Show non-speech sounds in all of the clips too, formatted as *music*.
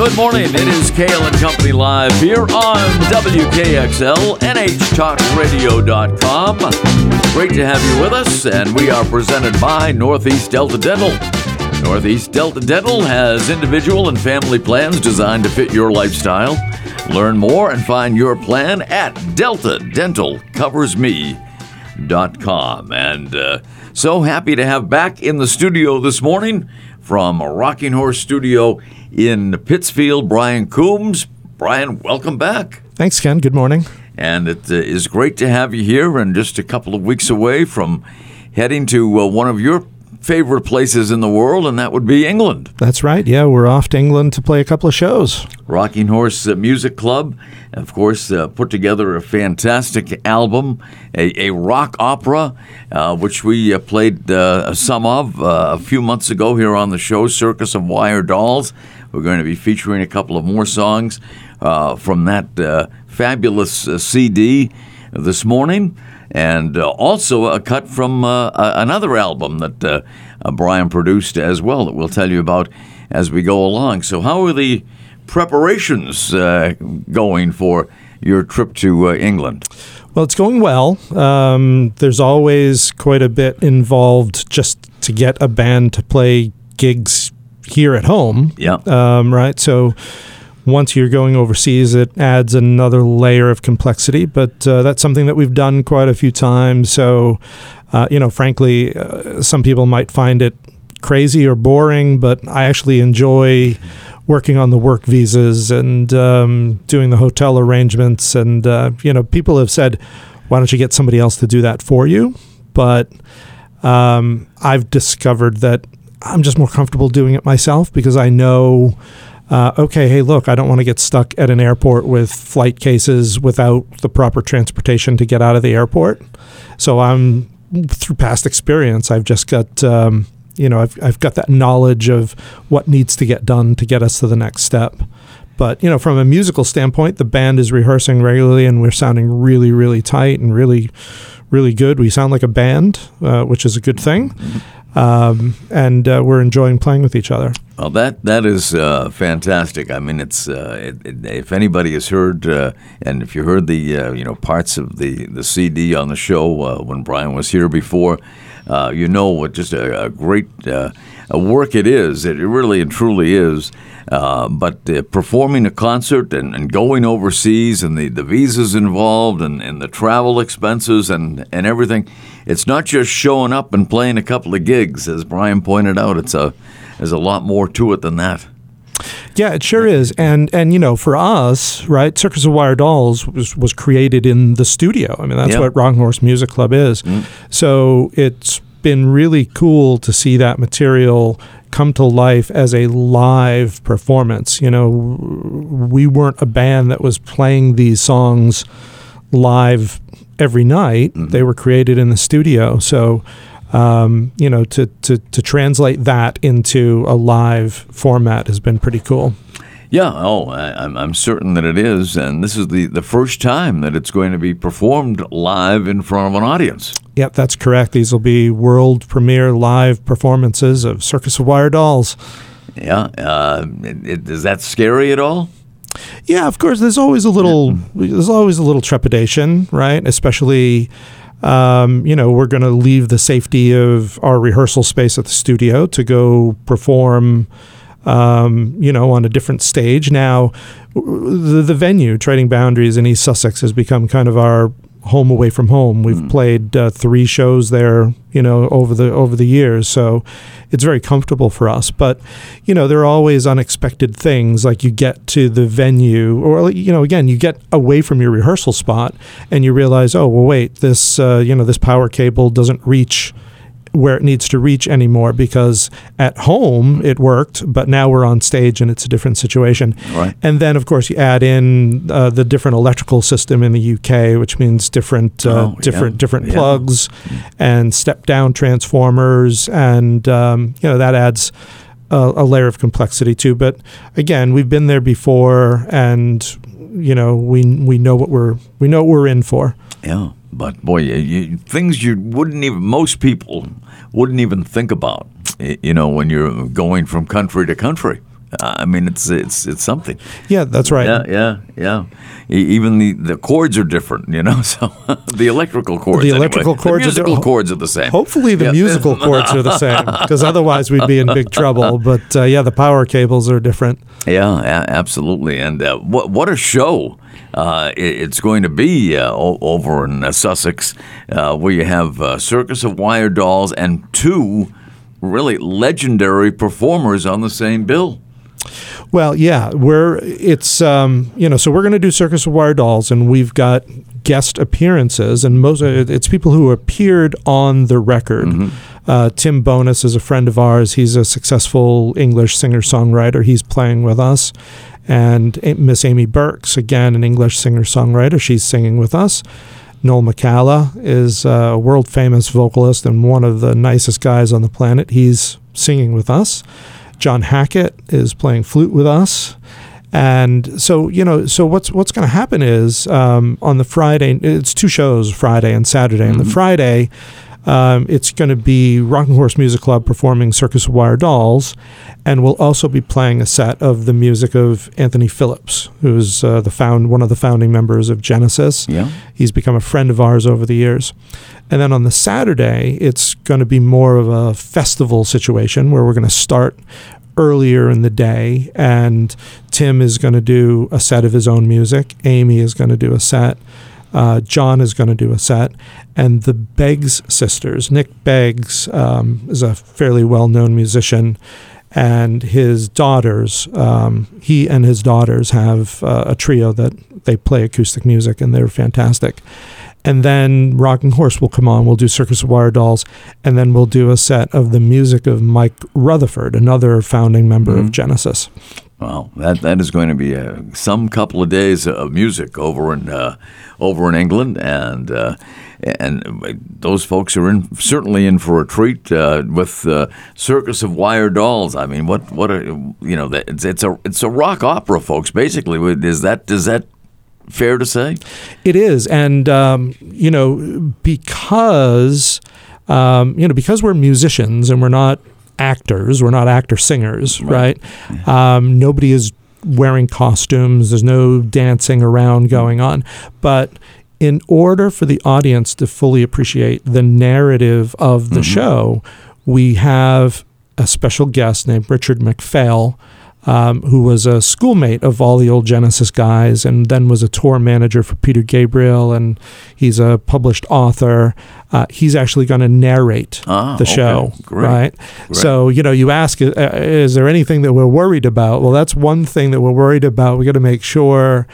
Good morning. It is Cail and Company Live here on WKXL, NHTalkRadio.com. Great to have you with us, and we are presented by Northeast Delta Dental. Northeast Delta Dental has individual and family plans designed to fit your lifestyle. Learn more and find your plan at deltadentalcoversme.com. And uh, so happy to have back in the studio this morning from Rocking Horse Studio in Pittsfield, Brian Coombs. Brian, welcome back. Thanks, Ken. Good morning. And it uh, is great to have you here and just a couple of weeks away from heading to uh, one of your favorite places in the world, and that would be England. That's right. Yeah, we're off to England to play a couple of shows. Rocking Horse uh, Music Club, of course, uh, put together a fantastic album, a, a rock opera, uh, which we uh, played uh, some of uh, a few months ago here on the show, Circus of Wire Dolls. We're going to be featuring a couple of more songs from that fabulous CD this morning and uh, also a cut from uh, another album that uh, Brian produced as well that we'll tell you about as we go along. So, how are the preparations uh, going for your trip to uh, England? Well, it's going well. Um, there's always quite a bit involved just to get a band to play gigs here at home. Yeah. Um, right. So once you're going overseas, it adds another layer of complexity. But uh, that's something that we've done quite a few times. So, uh, you know, frankly, uh, some people might find it crazy or boring, but I actually enjoy working on the work visas and um, doing the hotel arrangements. And, uh, you know, people have said, why don't you get somebody else to do that for you? But um, I've discovered that I'm just more comfortable doing it myself because I know uh, okay, hey, look, I don't want to get stuck at an airport with flight cases without the proper transportation to get out of the airport. So I'm through past experience, I've just got. Um, you know, I've, I've got that knowledge of what needs to get done to get us to the next step. But, you know, from a musical standpoint, the band is rehearsing regularly and we're sounding really, really tight and really, really good. We sound like a band, uh, which is a good thing. Um, and uh, we're enjoying playing with each other. Well, that that is uh, fantastic. I mean, it's uh, it, it, if anybody has heard, uh, and if you heard the uh, you know parts of the the CD on the show uh, when Brian was here before, you know what just a, a great work it is. It really and truly is. but performing a concert and, and, going overseas and the, the visas involved and, and the travel expenses and, and everything, it's not just showing up and playing a couple of gigs. As Brian pointed out, it's a there's a lot more to it than that. Yeah, it sure is. And and you know, for us, right, Circus of Wire Dolls was, was created in the studio. I mean, that's yep. what Rocking Horse Music Club is. Mm. So it's been really cool to see that material come to life as a live performance. You know, we weren't a band that was playing these songs live every night. Mm-hmm. They were created in the studio. So um, you know, to, to, to translate that into a live format has been pretty cool. Yeah, oh, I, am I'm certain that it is. And this is the, the first time that it's going to be performed live in front of an audience. Yep, that's correct. These will be world premiere live performances of Circus of Wire Dolls. Yeah. Uh, it, it, is that scary at all? Yeah, of course. There's always a little. There's always a little trepidation, right? Especially um, you know, we're going to leave the safety of our rehearsal space at the studio to go perform, um, you know, on a different stage. Now, the, the venue, Trading Boundaries in East Sussex, has become kind of our home away from home. We've mm. played uh, three shows there, you know, over the over the years, so it's very comfortable for us. But you know, there are always unexpected things. Like you get to the venue, or you know, again, you get away from your rehearsal spot, and you realize, oh, well, wait, this uh, you know, this power cable doesn't reach where it needs to reach anymore because at home it worked, but now we're on stage and it's a different situation. Right. And then, of course, you add in uh, the different electrical system in the UK, which means different, uh, oh, different, yeah. different yeah. plugs and step down transformers, and um, you know that adds. A, a layer of complexity too, but again, we've been there before, and you know we we know what we're we know what we're in for. Yeah. But boy, you, things you wouldn't even most people wouldn't even think about. You know, when you're going from country to country. I mean, it's it's it's something. Yeah, that's right. Yeah, yeah, yeah. Even the, the cords are different, you know. *laughs* So the electrical cords, The anyway. electrical cords the are- musical chords are the same. Hopefully, the Yeah. musical chords are the same, *laughs* because otherwise we'd be in big trouble. But uh, yeah, the power cables are different. Yeah, absolutely. And uh, what what a show uh, it- it's going to be uh, over in uh, Sussex, uh, where you have uh, Circus of Wire Dolls and two really legendary performers on the same bill. Well, yeah, we're it's um, you know, so we're going to do Circus of Wire Dolls, and we've got guest appearances, and most it's people who appeared on the record. Uh, Tim Bowness is a friend of ours. He's a successful English singer songwriter. He's playing with us, and Miss Amy Birks, again an English singer songwriter. She's singing with us. Noel McCalla is a world famous vocalist and one of the nicest guys on the planet. He's singing with us. John Hackett is playing flute with us. And so you know, so what's what's going to happen is um, on the Friday, it's two shows, Friday and Saturday. And the Friday, um, it's going to be Rocking Horse Music Club performing Circus of Wire Dolls, and we'll also be playing a set of the music of Anthony Phillips, who's uh, the found one of the founding members of Genesis. Yeah. He's become a friend of ours over the years. And then on the Saturday, it's going to be more of a festival situation where we're going to start earlier in the day. And Tim is going to do a set of his own music. Amy is going to do a set. Uh, John is going to do a set. And the Beggs sisters, Nick Beggs um, is a fairly well known musician. And his daughters, um, he and his daughters have uh, a trio that they play acoustic music and they're fantastic. And then Rocking Horse will come on. We'll do Circus of Wire Dolls, and then we'll do a set of the music of Mike Rutherford, another founding member of Genesis. Wow, that that is going to be uh, some couple of days of music over in uh, over in England, and uh, and those folks are in certainly in for a treat uh, with uh, Circus of Wire Dolls. I mean, what what a you know it's, it's a it's a rock opera, folks. Basically, is that is that fair to say? It is, and um, you know, because um, you know, because we're musicians and we're not actors, we're not actor singers, right? Mm-hmm. Um, nobody is wearing costumes. There's no dancing around mm-hmm. going on, but in order for the audience to fully appreciate the narrative of the mm-hmm. show, we have a special guest named Richard Macphail, um, who was a schoolmate of all the old Genesis guys and then was a tour manager for Peter Gabriel, and he's a published author. Uh, he's actually going to narrate Ah, the okay. show, Great. right? So, you know, you ask, uh, is there anything that we're worried about? Well, that's one thing that we're worried about. We got to make sure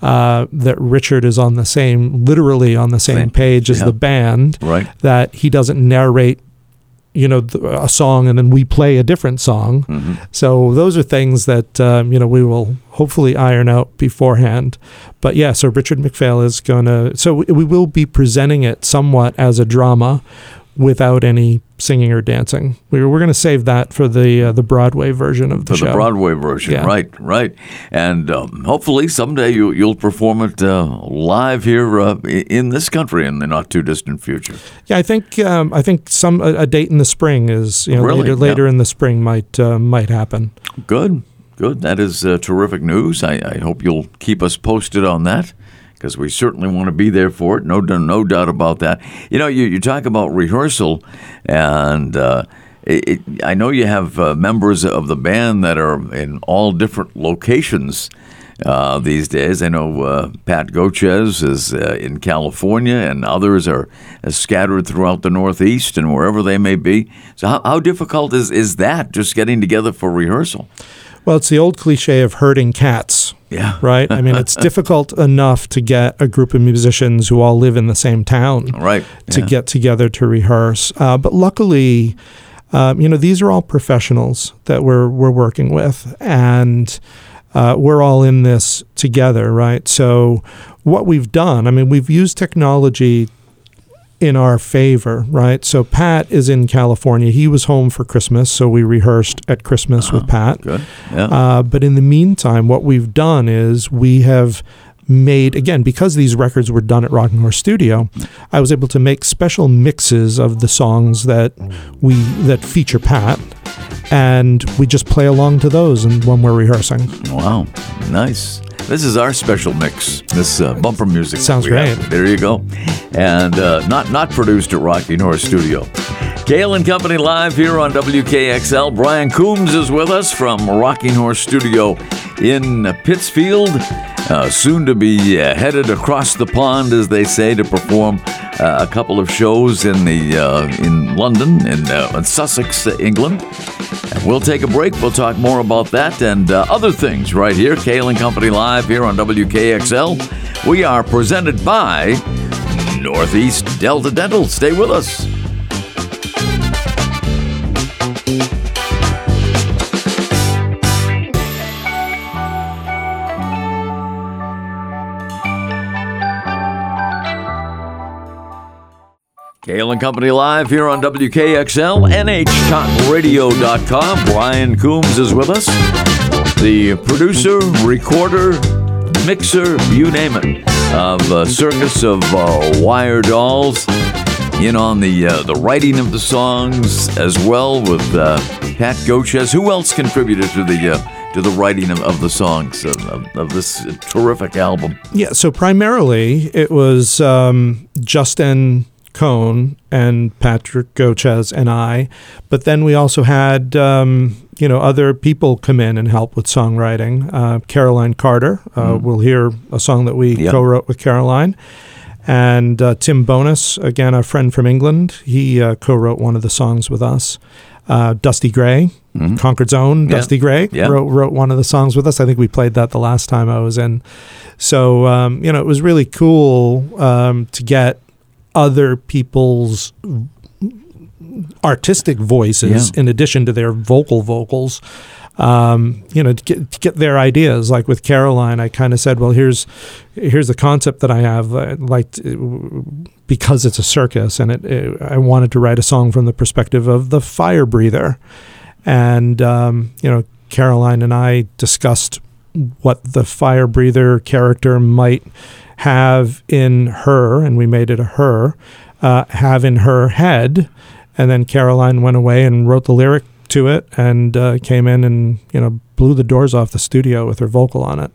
uh, that Richard is on the same, literally on the same, Same, page as yeah. the band Right. that he doesn't narrate you know a song and then we play a different song Mm-hmm. so those are things that um, you know we will hopefully iron out beforehand but yeah so richard macphail is going to so we, we will be presenting it somewhat as a drama without any singing or dancing we're, we're going to save that for the uh, the broadway version of the For show the Broadway version, Yeah. right, right, and um, hopefully someday you, you'll perform it uh, live here uh, in this country in the not too distant future. yeah i think um, i think some a, a date in the spring is you know Really? later, later Yeah. in the spring might uh, might happen Good, good. That is uh, terrific news. I, I hope you'll keep us posted on that because we certainly want to be there for it. No, no doubt about that. You know, you, you talk about rehearsal, and uh, it, it, I know you have uh, members of the band that are in all different locations. Uh, these days, I know uh, Pat Gochez is uh, in California, and others are uh, scattered throughout the Northeast and wherever they may be. So, how, how difficult is, is that just getting together for rehearsal? Well it's the old cliche of herding cats Yeah. right? I mean, *laughs* it's difficult enough to get a group of musicians who all live in the same town Right. to yeah. get together to rehearse. Uh, but luckily, um, you know, these are all professionals that we're we're working with, and uh, we're all in this together, right? So, what we've done, I mean, we've used technology in our favor, right? So Pat is in California. He was home for Christmas, so we rehearsed at Christmas with Pat. Good. Yeah. Uh, but in the meantime, what we've done is we have made again because these records were done at Rocking Horse Studio. I was able to make special mixes of the songs that we that feature Pat, and we just play along to those and when we're rehearsing. Wow, nice. This is our special mix. This uh, bumper music. Sounds great. have. There you go. And uh, not not produced at Rocky Horse Studio. Cail and Company live here on WKXL. Brian Coombs is with us from Rocking Horse Studio in Pittsfield. Uh, soon to be uh, headed across the pond, as they say, to perform uh, a couple of shows in the uh, in London in, uh, in Sussex, England. And we'll take a break. We'll talk more about that and uh, other things right here. Cail and Company live here on WKXL. We are presented by Northeast Delta Dental. Stay with us. Cail and Company live here on WKXL, NHTalkRadio.com. Brian Coombs is with us. The producer, recorder, mixer, you name it, of uh, Circus of uh, Wire Dolls. In on the uh, the writing of the songs as well with uh, Pat Gochez. Who else contributed to the uh, to the writing of, of the songs of, of, of this terrific album? Yeah, so primarily it was um, Justin Cohn and Patrick Gochez and I, but then we also had um, you know other people come in and help with songwriting. Uh, Caroline Carter, uh, we'll hear a song that we Yep. co-wrote with Caroline, and uh, Tim Bowness, again a friend from England, he uh, co-wrote one of the songs with us. Uh, Dusty Gray, Concord's own Yeah. Dusty Gray, Yeah. wrote, wrote one of the songs with us. I think we played that the last time I was in. So um, you know, it was really cool um, to get other people's artistic voices Yeah. in addition to their vocal vocals. Um, you know, to get, to get their ideas. Like with Caroline, I kind of said, "Well, here's here's the concept that I have. uh, Like because it's a circus, and it, it, I wanted to write a song from the perspective of the fire breather." And um, you know, Caroline and I discussed what the fire breather character might have in her, and we made it a her, uh, have in her head. And then Caroline went away and wrote the lyric to it and uh, came in and, you know, blew the doors off the studio with her vocal on it.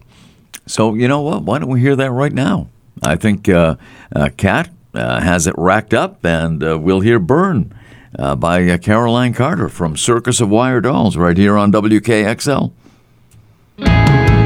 So you know what? Why don't we hear that right now? I think uh, uh, Kat uh, has it racked up, and uh, we'll hear "Burn" by Caroline Carter from Circus of Wire Dolls right here on WKXL. I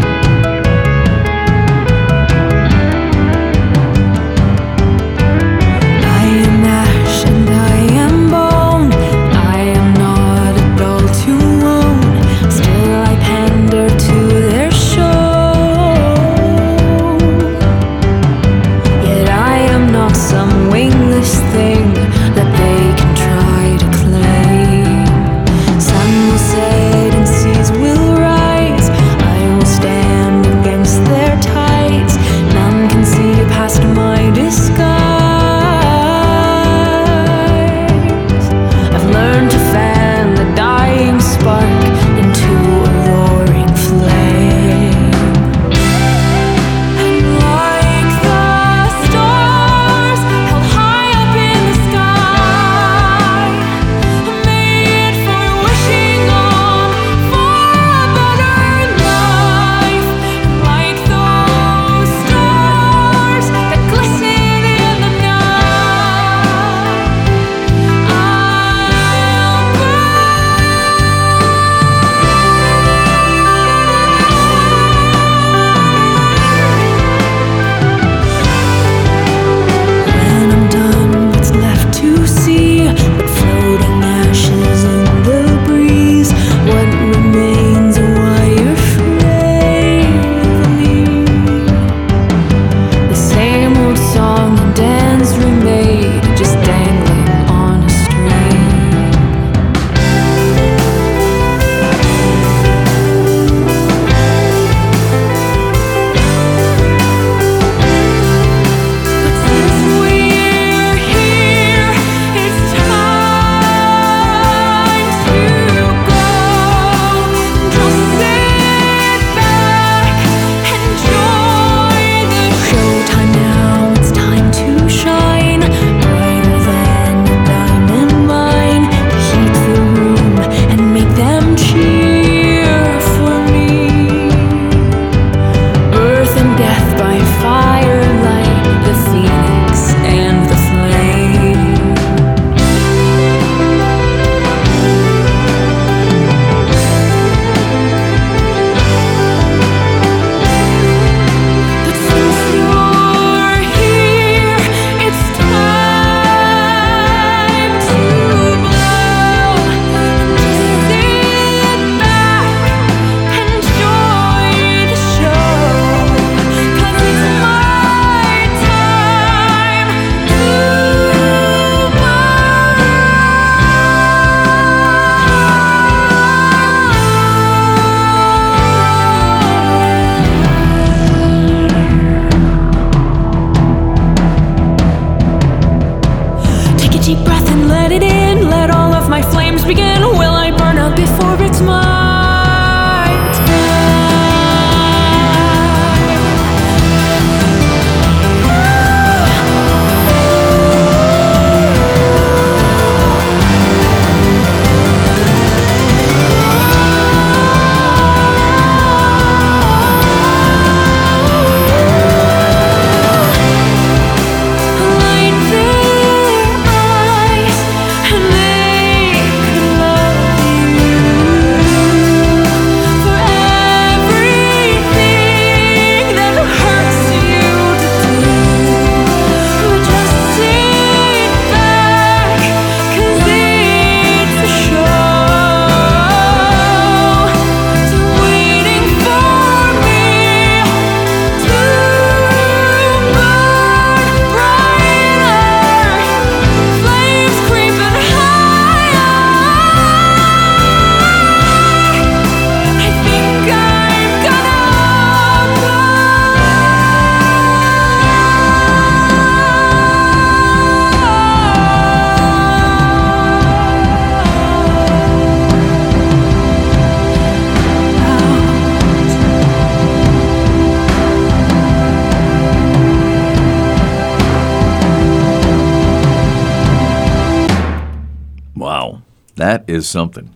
That is something.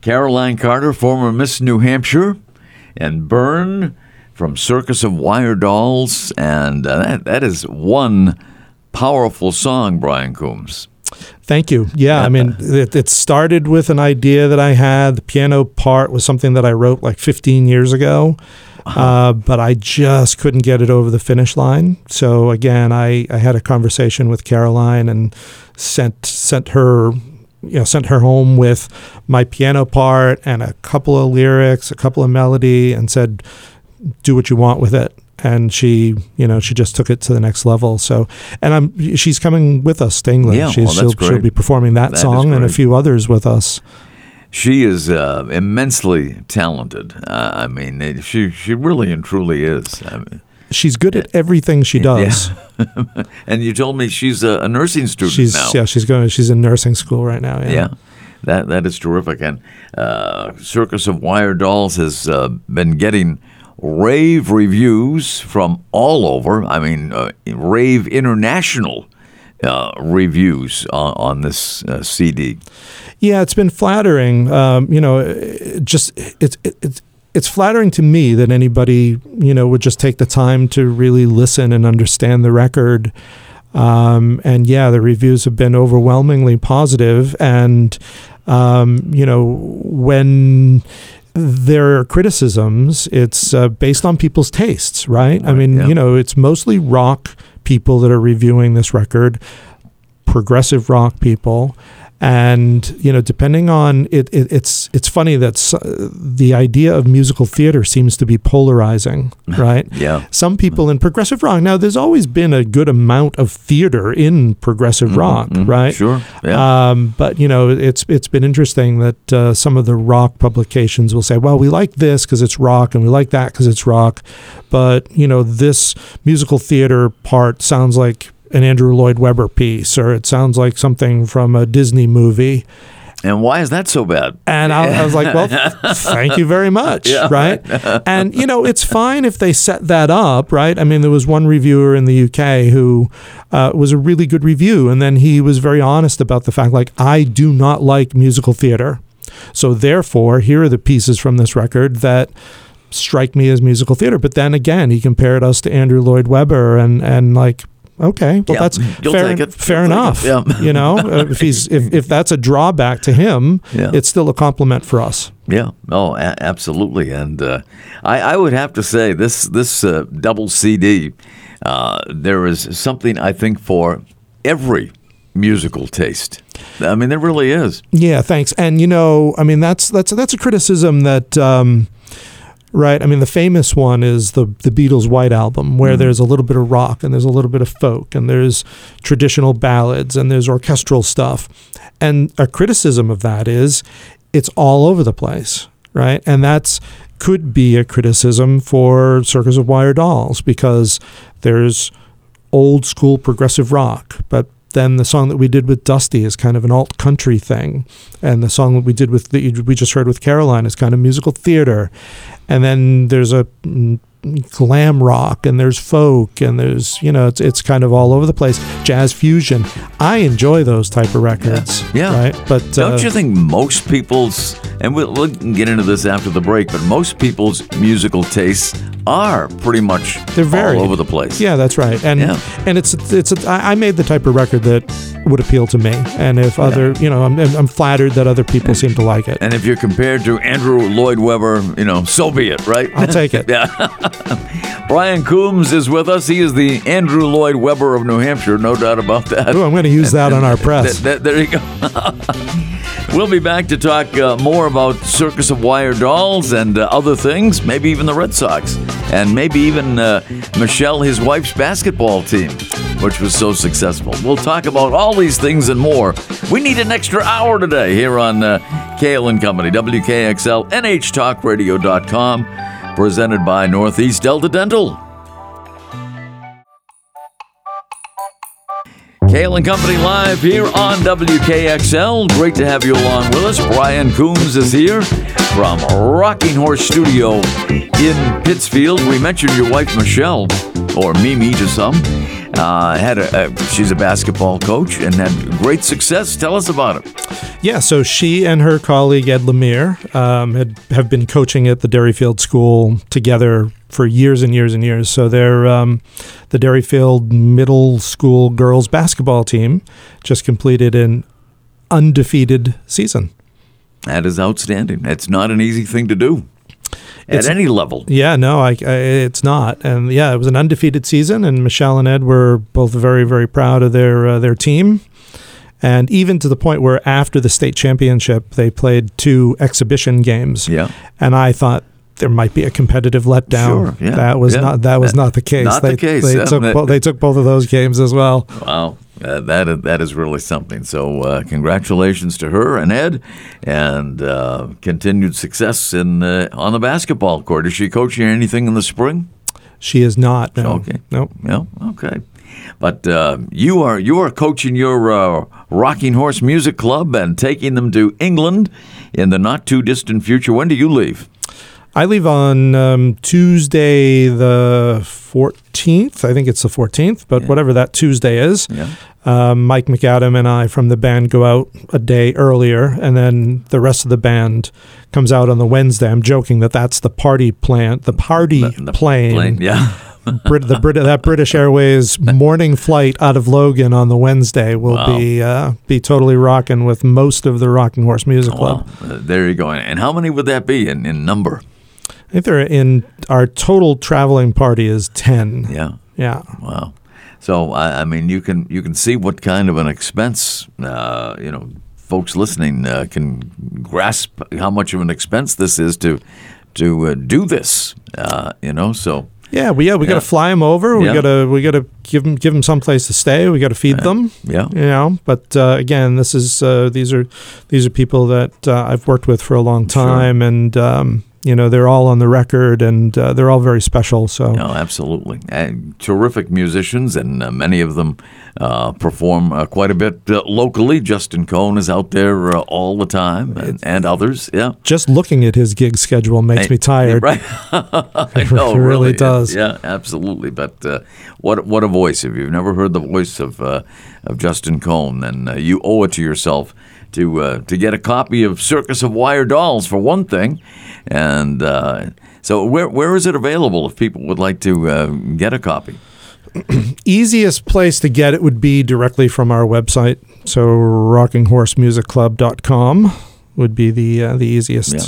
Caroline Carter, former Miss New Hampshire, and Burn from Circus of Wire Dolls, and uh, that, that is one powerful song, Brian Coombs. Thank you. Yeah, I mean, it, it started with an idea that I had. The piano part was something that I wrote like 15 years ago, uh, but I just couldn't get it over the finish line. So again, I, I had a conversation with Caroline and sent sent her you know sent her home with my piano part and a couple of lyrics, a couple of melody, and said, "Do what you want with it." And she, you know, she just took it to the next level. So, and I'm she's coming with us to England. Yeah, she's, well, she'll, she'll be performing that, That song and a few others with us. She is uh, immensely talented. Uh, I mean, she she really and truly is. I mean, She's good at everything she does. *laughs* and you told me she's a, a nursing student She's now. yeah, she's going. She's in nursing school right now. Yeah. Yeah, that that is terrific. And uh, Circus of Wire Dolls has uh, been getting rave reviews from all over. I mean, uh, rave international uh, reviews on, on this uh, CD. Yeah, it's been flattering. Um, you know, it just it's it, it's it's flattering to me that anybody you know would just take the time to really listen and understand the record. Um, and yeah, the reviews have been overwhelmingly positive. And um, you know, when there are criticisms, it's uh, based on people's tastes, right? I mean, yeah. you know, it's mostly rock people that are reviewing this record, progressive rock people. And you know, depending on it, it it's it's funny that the idea of musical theater seems to be polarizing, *laughs* right? Yeah. Some people in progressive rock. Now, there's always been a good amount of theater in progressive rock, Mhm, right? Sure. Yeah. Um, but you know, it's it's been interesting that uh, some of the rock publications will say, "Well, we like this because it's rock, and we like that because it's rock," but you know, this musical theater part sounds like an Andrew Lloyd Webber piece, or it sounds like something from a Disney movie. and why is that so bad? And I, I was like, well, *laughs* thank you very much. right. And, you know, it's fine if they set that up. Right. I mean, there was one reviewer in the UK who uh, was a really good review. And then he was very honest about the fact, like, I do not like musical theater. So therefore, here are the pieces from this record that strike me as musical theater. But then again, he compared us to Andrew Lloyd Webber and, and like, okay, well, Yeah, that's you'll fair, take it. fair enough. yeah. You know, *laughs* uh, if he's if, if that's a drawback to him, Yeah. it's still a compliment for us. Yeah, oh, a- absolutely, and uh, I, I would have to say this this uh, double CD, uh, there is something I think for every musical taste. I mean, there really is. Yeah, thanks. And you know, I mean, that's that's that's a criticism that. Um, Right. I mean, the famous one is the the Beatles' White Album, where mm-hmm. there's a little bit of rock and there's a little bit of folk and there's traditional ballads and there's orchestral stuff. And a criticism of that is it's all over the place, right? And that's could be a criticism for Circus of Wire Dolls because there's old school progressive rock, but then the song that we did with Dusty is kind of an alt country thing, and the song that we did with the we just heard with Caroline is kind of musical theater, and then there's a mm, glam rock and there's folk and there's you know it's it's kind of all over the place jazz fusion i enjoy those type of records Yeah. right but Don't uh, you think most people's, and we'll, we'll get into this after the break, but most people's musical tastes are pretty much They're very all over the place. Yeah, that's right. And Yeah. and it's it's a, I made the type of record that would appeal to me. And if other, you know, I'm I'm flattered that other people seem to like it. And if you're compared to Andrew Lloyd Webber, you know, so be it, right? I'll take it. *laughs* Yeah. *laughs* Brian Coombs is with us. He is the Andrew Lloyd Webber of New Hampshire, no doubt about that. Ooh, I'm going to use that on our *laughs* press. Th- th- there you go. *laughs* we'll be back to talk uh, more about Circus of Wire Dolls and uh, other things, maybe even the Red Sox, and maybe even uh, Michelle, his wife's basketball team, which was so successful. We'll talk about all these things and more. We need an extra hour today here on uh, Cail and Company, WKXL, NHTalkRadio.com, presented by Northeast Delta Dental. Cail and Company live here on WKXL. Great to have you along with us. Brian Coombs is here from Rocking Horse Studio in Pittsfield. We mentioned your wife Michelle, or Mimi to some. Uh, had a, a, she's a basketball coach and had great success. Tell us about it. Yeah, so she and her colleague Ed Lemire um, had have been coaching at the Derryfield School together for years and years and years. So they're um, the Derryfield Middle School girls basketball team just completed an undefeated season. That is outstanding. It's not an easy thing to do at It's- any level. Yeah, no, I, I, it's not. And yeah, it was an undefeated season, and Michelle and Ed were both very, very proud of their uh, their team. And even to the point where after the state championship, they played two exhibition games. Yeah. And I thought there might be a competitive letdown. Sure, yeah, that was yeah. not that was That- not the case. not the they, case, They yeah. took bo- they took both of those games as well. Wow, uh, that is, that is really something. So, uh, congratulations to her and Ed, and uh, continued success in uh, on the basketball court. Is she coaching anything in the spring? She is not. No. Okay. Nope. Yeah. Okay. But uh, you are you are coaching your uh, Rocking Horse Music Club and taking them to England in the not too distant future. When do you leave? I leave on um, Tuesday the 14th. I think it's the 14th, but whatever that Tuesday is. Yeah. Um, Mike McAdam and I from the band go out a day earlier, and then the rest of the band comes out on the Wednesday. I'm joking that that's the party plan, the party The- the plane. plane, Yeah. *laughs* Brit, the Brit, that British Airways morning flight out of Logan on the Wednesday will Wow. be uh, be totally rocking with most of the Rocking Horse Music Club. Well, uh, there you go. And how many would that be in, in number? I think they're in our total traveling party is ten. Yeah. Yeah. Wow. So I, I mean, you can you can see what kind of an expense uh, you know folks listening uh, can grasp how much of an expense this is to to uh, do this. Uh, you know, so Yeah, we yeah we got to fly them over. We Yeah. got to we got to give them give them some place to stay. We got to feed them. yeah, You know, but uh, again, this is uh, these are these are people that uh, I've worked with for a long Sure. time, and um, you know they're all on the record, and uh, they're all very special. So no, absolutely, and terrific musicians, and uh, many of them uh, perform uh, quite a bit uh, locally. Justin Cohn is out there uh, all the time, and, and others. Yeah, just looking at his gig schedule makes me tired. Right? *laughs* *laughs* It know, really yeah, does. Yeah, absolutely. But uh, what what a voice! If you've never heard the voice of uh, of Justin Cohn, then uh, you owe it to yourself to uh, to get a copy of Circus of Wire Dolls for one thing. And uh, so, where where is it available if people would like to uh, get a copy? *clears throat* Easiest place to get it would be directly from our website. So rockinghorsemusicclub.com would be the uh, the easiest. Yeah.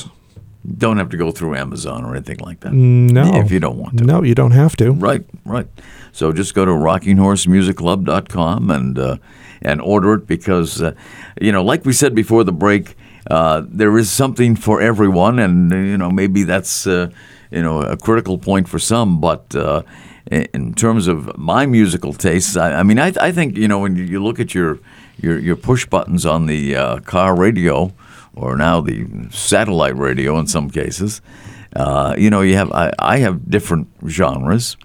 Don't have to go through Amazon or anything like that. No, If you don't want to. No, you don't have to. Right, right. So just go to rockinghorsemusicclub.com and uh, and order it because uh, you know, like we said before the break, uh, there is something for everyone, and you know maybe that's uh, you know a critical point for some, but. Uh, in terms of my musical tastes, I, I mean, I, I think you know when you, you look at your your, your push buttons on the uh, car radio, or now the satellite radio in some cases, uh, you know, you have I, I have different genres.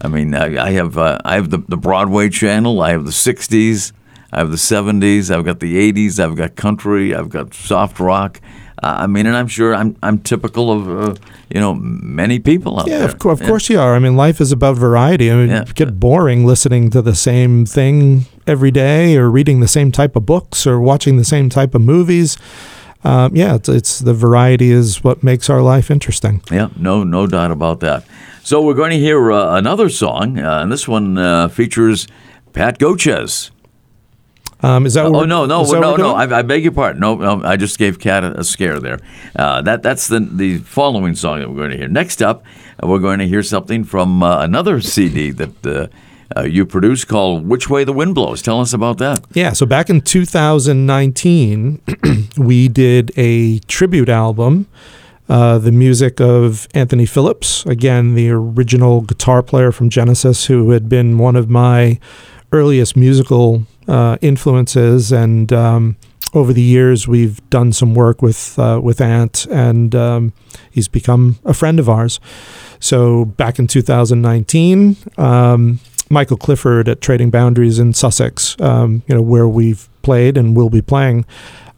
I mean, I, I have uh, I have the, the Broadway channel. I have the '60s. I have the '70s. I've got the '80s. I've got country. I've got soft rock. Uh, I mean, and I'm sure I'm I'm typical of uh, you know many people out Yeah, there. of, of Yeah. course you are. I mean, life is about variety. I mean, Yeah. you get boring listening to the same thing every day, or reading the same type of books, or watching the same type of movies. Um, yeah, it's, it's the variety is what makes our life interesting. Yeah, no, no doubt about that. So we're going to hear uh, another song, uh, and this one uh, features Pat Gochez. Um, is that? Oh no, no, no, no! I, I beg your pardon. No, no, I just gave Cat a, a scare there. Uh, that that's the the following song that we're going to hear. Next up, uh, we're going to hear something from uh, another CD that uh, uh, you produced called "Which Way the Wind Blows." Tell us about that. Yeah, so back in 2019, *clears throat* we did a tribute album, uh, the music of Anthony Phillips, again, the original guitar player from Genesis, who had been one of my earliest musical uh, influences. And um, over the years, we've done some work with, uh, with Ant, and um, he's become a friend of ours. So back in 2019, um, Michael Clifford at Trading Boundaries in Sussex, um, you know, where we've played and will be playing,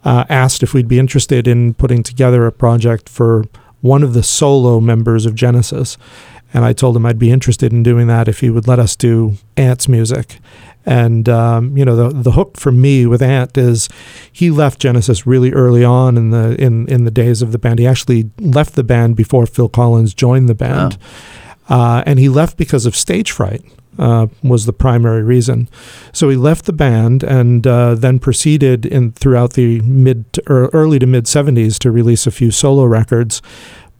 uh, asked if we'd be interested in putting together a project for one of the solo members of Genesis. And I told him I'd be interested in doing that if he would let us do Ant's music. And um, you know the the hook for me with Ant is he left Genesis really early on in the in in the days of the band. He actually left the band before Phil Collins joined the band, uh, and he left because of stage fright. Uh, was the primary reason. So he left the band and uh, then proceeded in throughout the mid to ear- early to mid 70s to release a few solo records.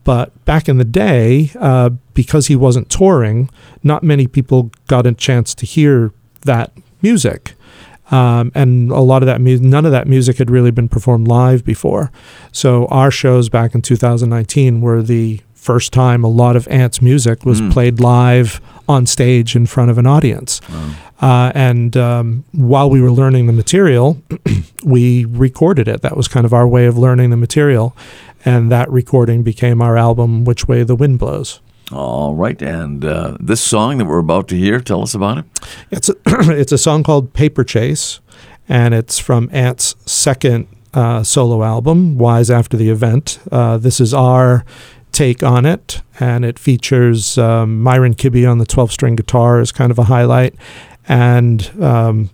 But back in the day, uh, because he wasn't touring, not many people got a chance to hear that music. Um, and a lot of that music, none of that music had really been performed live before. So our shows back in 2019 were the first time a lot of Ant's music was Mm. played live on stage in front of an audience. Uh, and um, while we were learning the material, *clears throat* we recorded it. That was kind of our way of learning the material. And that recording became our album, Which Way the Wind Blows. All right, and uh, this song that we're about to hear, tell us about it. It's a, *clears throat* it's a song called Paper Chase, and it's from Ant's second uh, solo album, Wise After the Event. Uh, this is our take on it, and it features um, Myron Kibbe on the 12 string guitar as kind of a highlight, and um,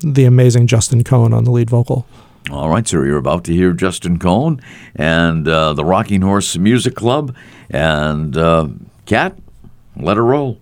the amazing Justin Cohn on the lead vocal. All right, sir, you're about to hear Justin Cohn and uh, the Rocking Horse Music Club. And uh, Kat, let her roll.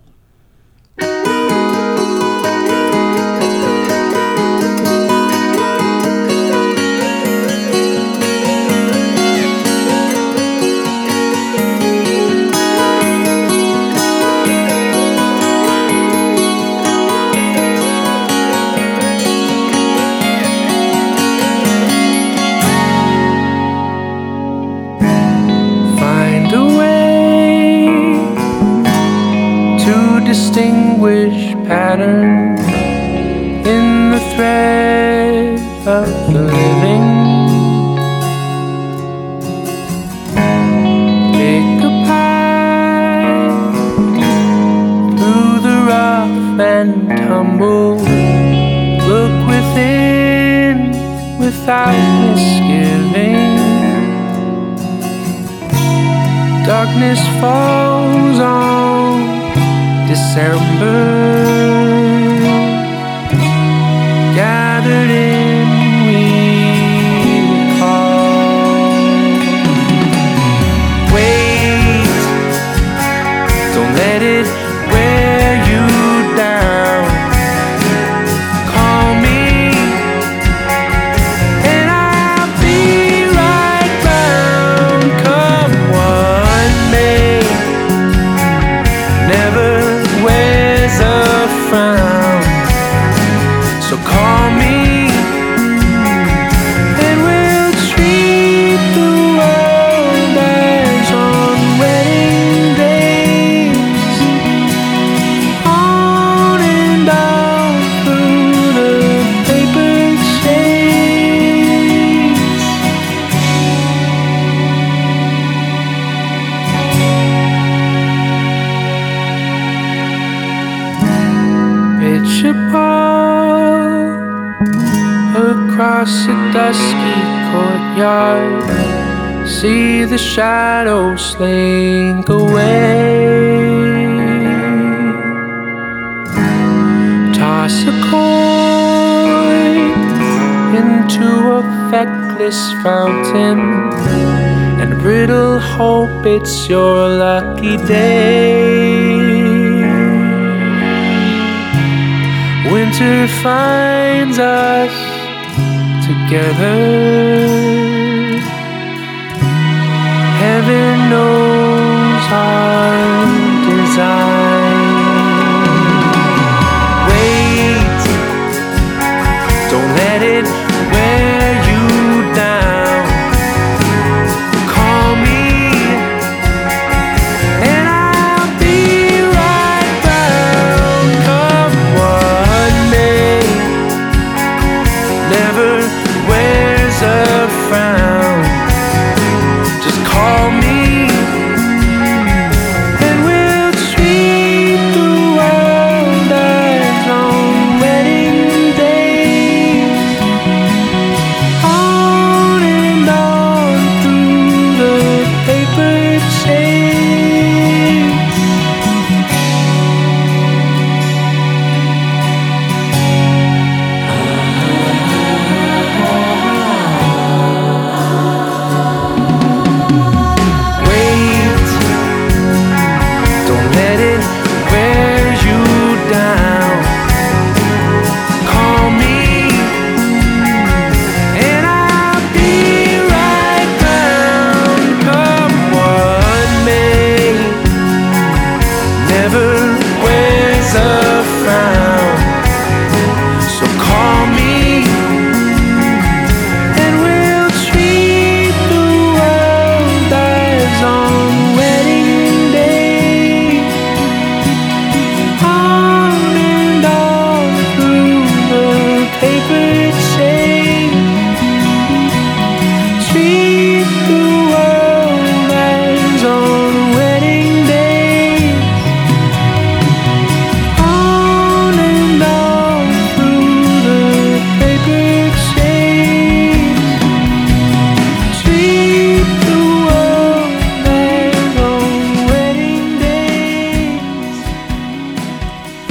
Distinguish patterns in the thread of the living. Pick a path through the rough and tumble. Look within without misgiving. Darkness falls on December. Across a dusky courtyard. See the shadows slink away. Toss a coin into a feckless fountain and riddle hope it's your lucky day. Winter finds us together. Heaven knows our design. Wait, don't let it wear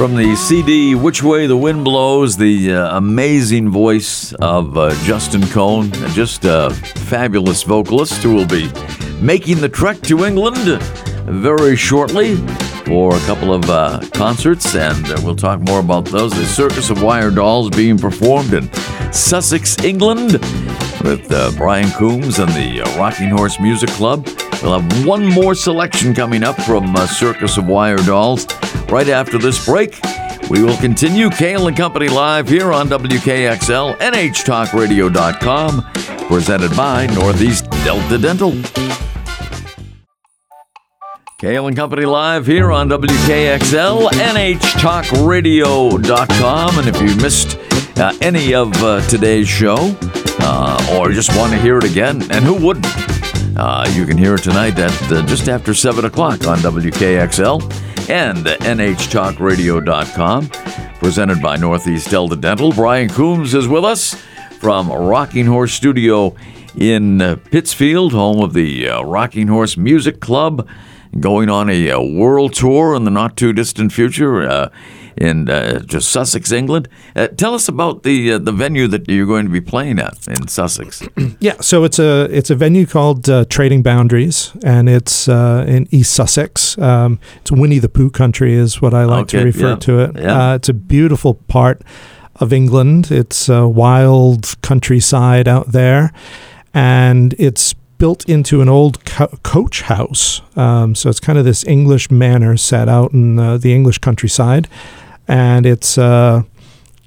From the CD Which Way the Wind Blows, the uh, amazing voice of uh, Justin Cohn, just a fabulous vocalist who will be making the trek to England very shortly for a couple of uh, concerts, and uh, we'll talk more about those. The Circus of Wire Dolls being performed in Sussex, England, with uh, Brian Coombs and the uh, Rocking Horse Music Club. We'll have one more selection coming up from Circus of Wire Dolls right after this break. We will continue Cail and Company live here on WKXL, NHTalkRadio.com, presented by Northeast Delta Dental. Cail and Company live here on WKXL, NHTalkRadio.com. And if you missed uh, any of uh, today's show uh, or just want to hear it again, and who wouldn't? Uh, you can hear it tonight at just after 7 o'clock on WKXL and NHTalkRadio.com. Presented by Northeast Delta Dental. Brian Coombs is with us from Rocking Horse Studio in Pittsfield, home of the uh, Rocking Horse Music Club going on a, uh world tour in the not too distant future uh, in uh, just Sussex, England. Uh, tell us about the uh, the venue that you're going to be playing at in Sussex. *clears throat* Yeah, so it's a it's a venue called uh, Trading Boundaries, and it's uh, in East Sussex. Um, it's Winnie the Pooh country, is what I like to refer yeah, to it. yeah. Uh, it's a beautiful part of England. It's a wild countryside out there, and it's built into an old co- coach house. Um, so it's kind of this English manor set out in uh, the English countryside, and it's a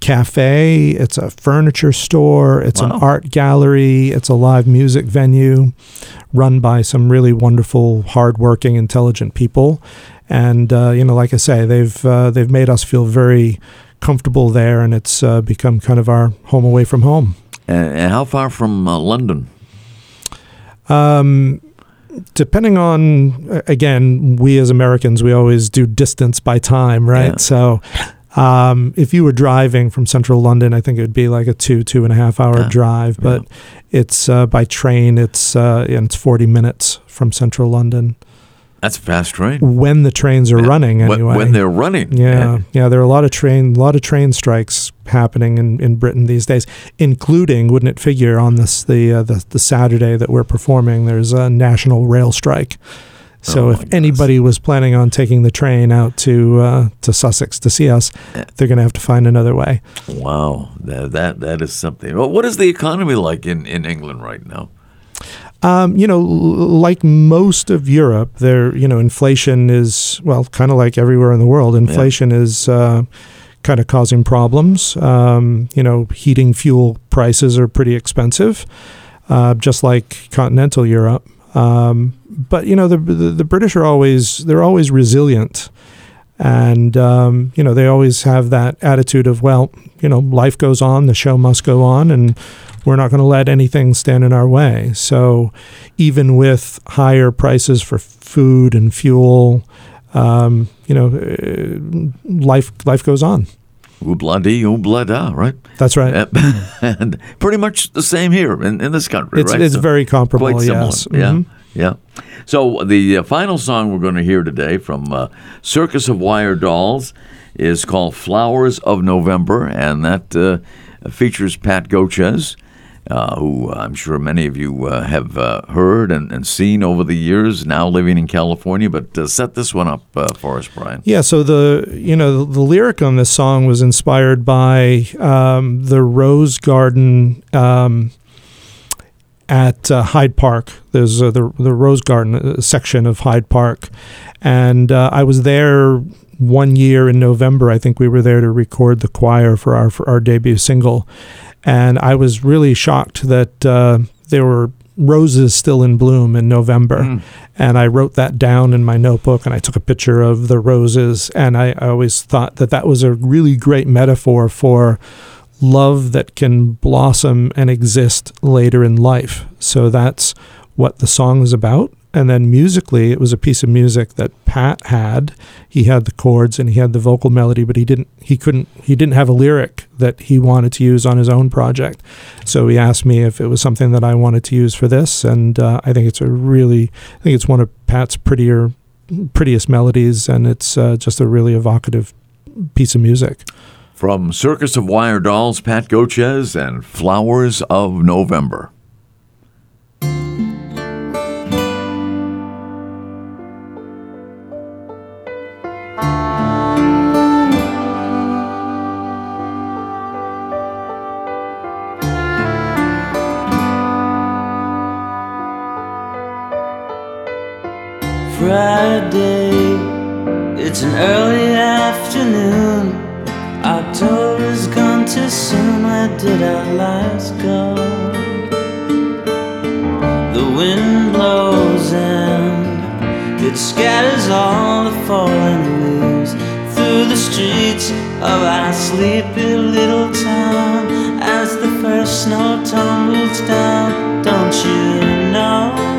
cafe. It's a furniture store. It's an art gallery. It's a live music venue, run by some really wonderful, hardworking, intelligent people. And uh, you know, like I say, they've uh, they've made us feel very comfortable there, and it's uh, become kind of our home away from home. and, and how far from uh, London? Um, depending on again, we as Americans, we always do distance by time, right? Yeah. So. Um, if you were driving from central London, I think it would be like a two, two and a half hour Yeah. drive. But it's uh, by train, it's uh, and it's forty minutes from central London That's a fast train. when the trains are Yeah. running. Anyway, When, they're running. yeah, yeah, there are a lot of train, a lot of train strikes happening in, in Britain these days, including, wouldn't it figure, on this the uh, the, the Saturday that we're performing, there's a national rail strike. So Oh, if goodness. anybody was planning on taking the train out to uh, to Sussex to see us, they're going to have to find another way. Wow, that that that is something. Well, what is the economy like in, in England right now? Um, you know, l- like most of Europe, there, you know, inflation is well, kind of like everywhere in the world. Inflation is uh, kind of causing problems. Um, you know, heating fuel prices are pretty expensive, uh, just like continental Europe. Um, but you know, the, the the British are always they're always resilient, and um, you know they always have that attitude of well, you know, life goes on, the show must go on, and we're not going to let anything stand in our way. So, even with higher prices for food and fuel, um, you know, uh, life life goes on. Oobla dee, oobla da, right? That's right. *laughs* And pretty much the same here in, in this country, it's right? it's So very comparable. quite similar. yes. Yeah, Mhm. yeah. So the uh, final song we're going to hear today from uh, Circus of Wire Dolls is called "Flowers of November," and that uh, features Pat Gochez. Uh, who I'm sure many of you uh, have uh, heard and, and seen over the years, now living in California. But uh, set this one up uh, for us, Brian. Yeah, so the you know the, the lyric on this song was inspired by um, the Rose Garden um, at uh, Hyde Park. There's uh, the the Rose Garden uh, section of Hyde Park, and uh, I was there one year in November. I think we were there to record the choir for our for our debut single, and I was really shocked that uh, there were roses still in bloom in November. And I wrote that down in my notebook and I took a picture of the roses. And I, I always thought that that was a really great metaphor for love that can blossom and exist later in life. So that's what the song is about. And then musically, it was a piece of music that Pat had. He had the chords and he had the vocal melody, but he didn't. He couldn't. He didn't have a lyric that he wanted to use on his own project. So he asked me if it was something that I wanted to use for this, and uh, I think it's a really. I think it's one of Pat's prettier, prettiest melodies, and it's uh, just a really evocative piece of music. From Circus of Wire Dolls, Pat Gochez and Flowers of November. Friday, it's an early afternoon. October's gone too soon. Where did our lives go? The wind blows and it scatters all the fallen leaves through the streets of our sleepy little town as the first snow tumbles down. Don't you know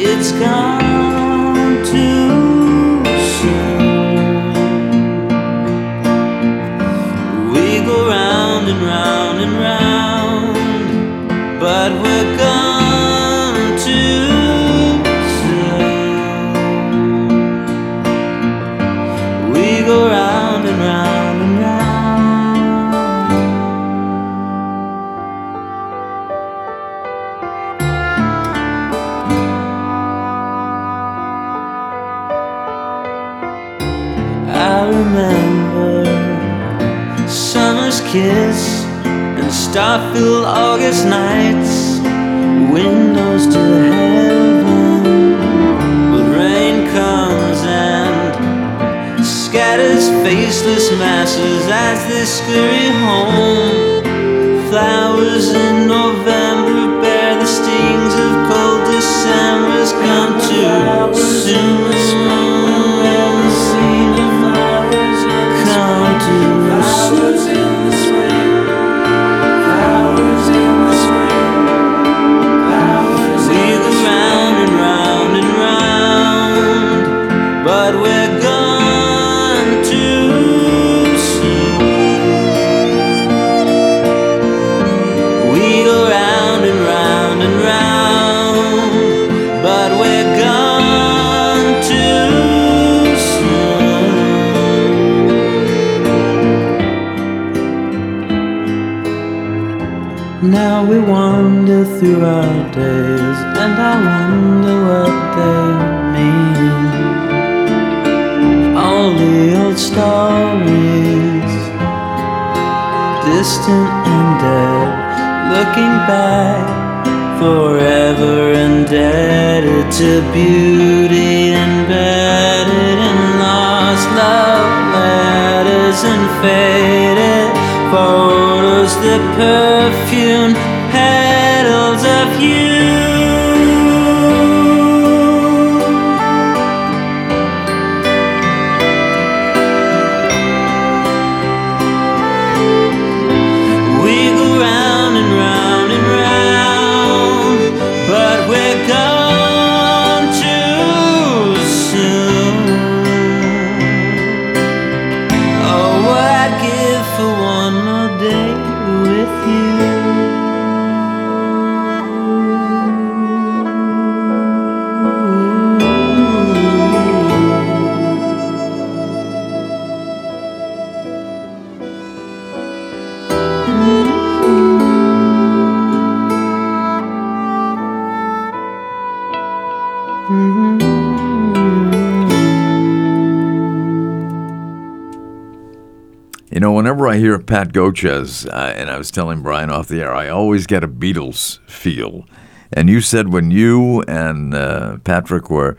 it's gone star-filled August nights, windows to heaven. But rain comes and scatters faceless masses as they scurry home. Flowers in November bear the stings of cold December's come too soon. Pat Gochez, uh, and I was telling Brian off the air, I always get a Beatles feel. And you said when you and uh, Patrick were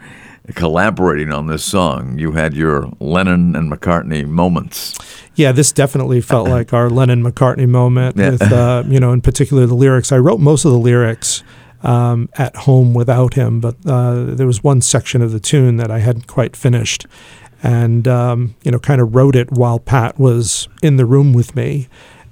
collaborating on this song, you had your Lennon and McCartney moments. Yeah, this definitely felt *coughs* like our Lennon McCartney moment Yeah. with, uh, *laughs* you know, in particular the lyrics. I wrote most of the lyrics um, at home without him, but uh, there was one section of the tune that I hadn't quite finished. And, um, you know, kind of wrote it while Pat was in the room with me.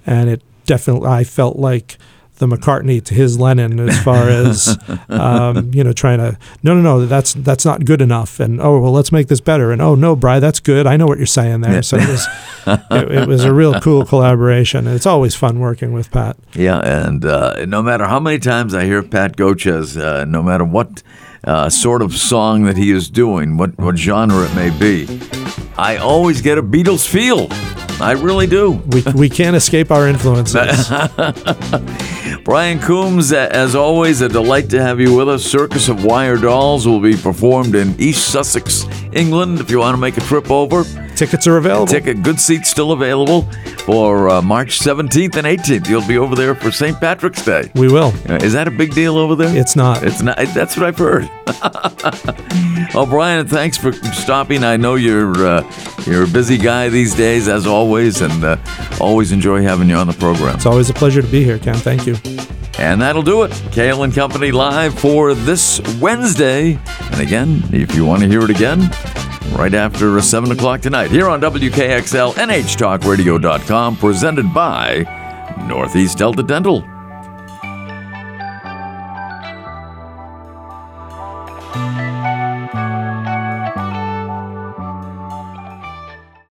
And it definitely, I felt like the McCartney to his Lennon as far as, *laughs* um, you know, trying to, no, no, no, that's that's not good enough. And, oh, well, let's make this better. And, oh, no, Bry, that's good. I know what you're saying there. So it was, it, it was a real cool collaboration. And it's always fun working with Pat. Yeah, and uh, no matter how many times I hear Pat Gochez, uh, no matter what uh, sort of song that he is doing, what, what genre it may be, I always get a Beatles feel. I really do. We, we can't escape our influences. *laughs* Brian Coombs, as always, a delight to have you with us. Circus of Wire Dolls will be performed in East Sussex, England. If you want to make a trip over, Tickets are available. ticket, good seats still available for uh, March 17th and 18th. You'll be over there for St. Patrick's Day. We will. Uh, Is that a big deal over there? It's not. It's not. That's what I've heard. *laughs* well, Brian, thanks for stopping. I know you're uh, you're a busy guy these days, as always, and uh, always enjoy having you on the program. It's always a pleasure to be here, Cam. Thank you. And that'll do it. Cail and Company live for this Wednesday. And again, if you want to hear it again, right after 7 o'clock tonight, here on WKXL, NHTalkRadio.com, presented by Northeast Delta Dental.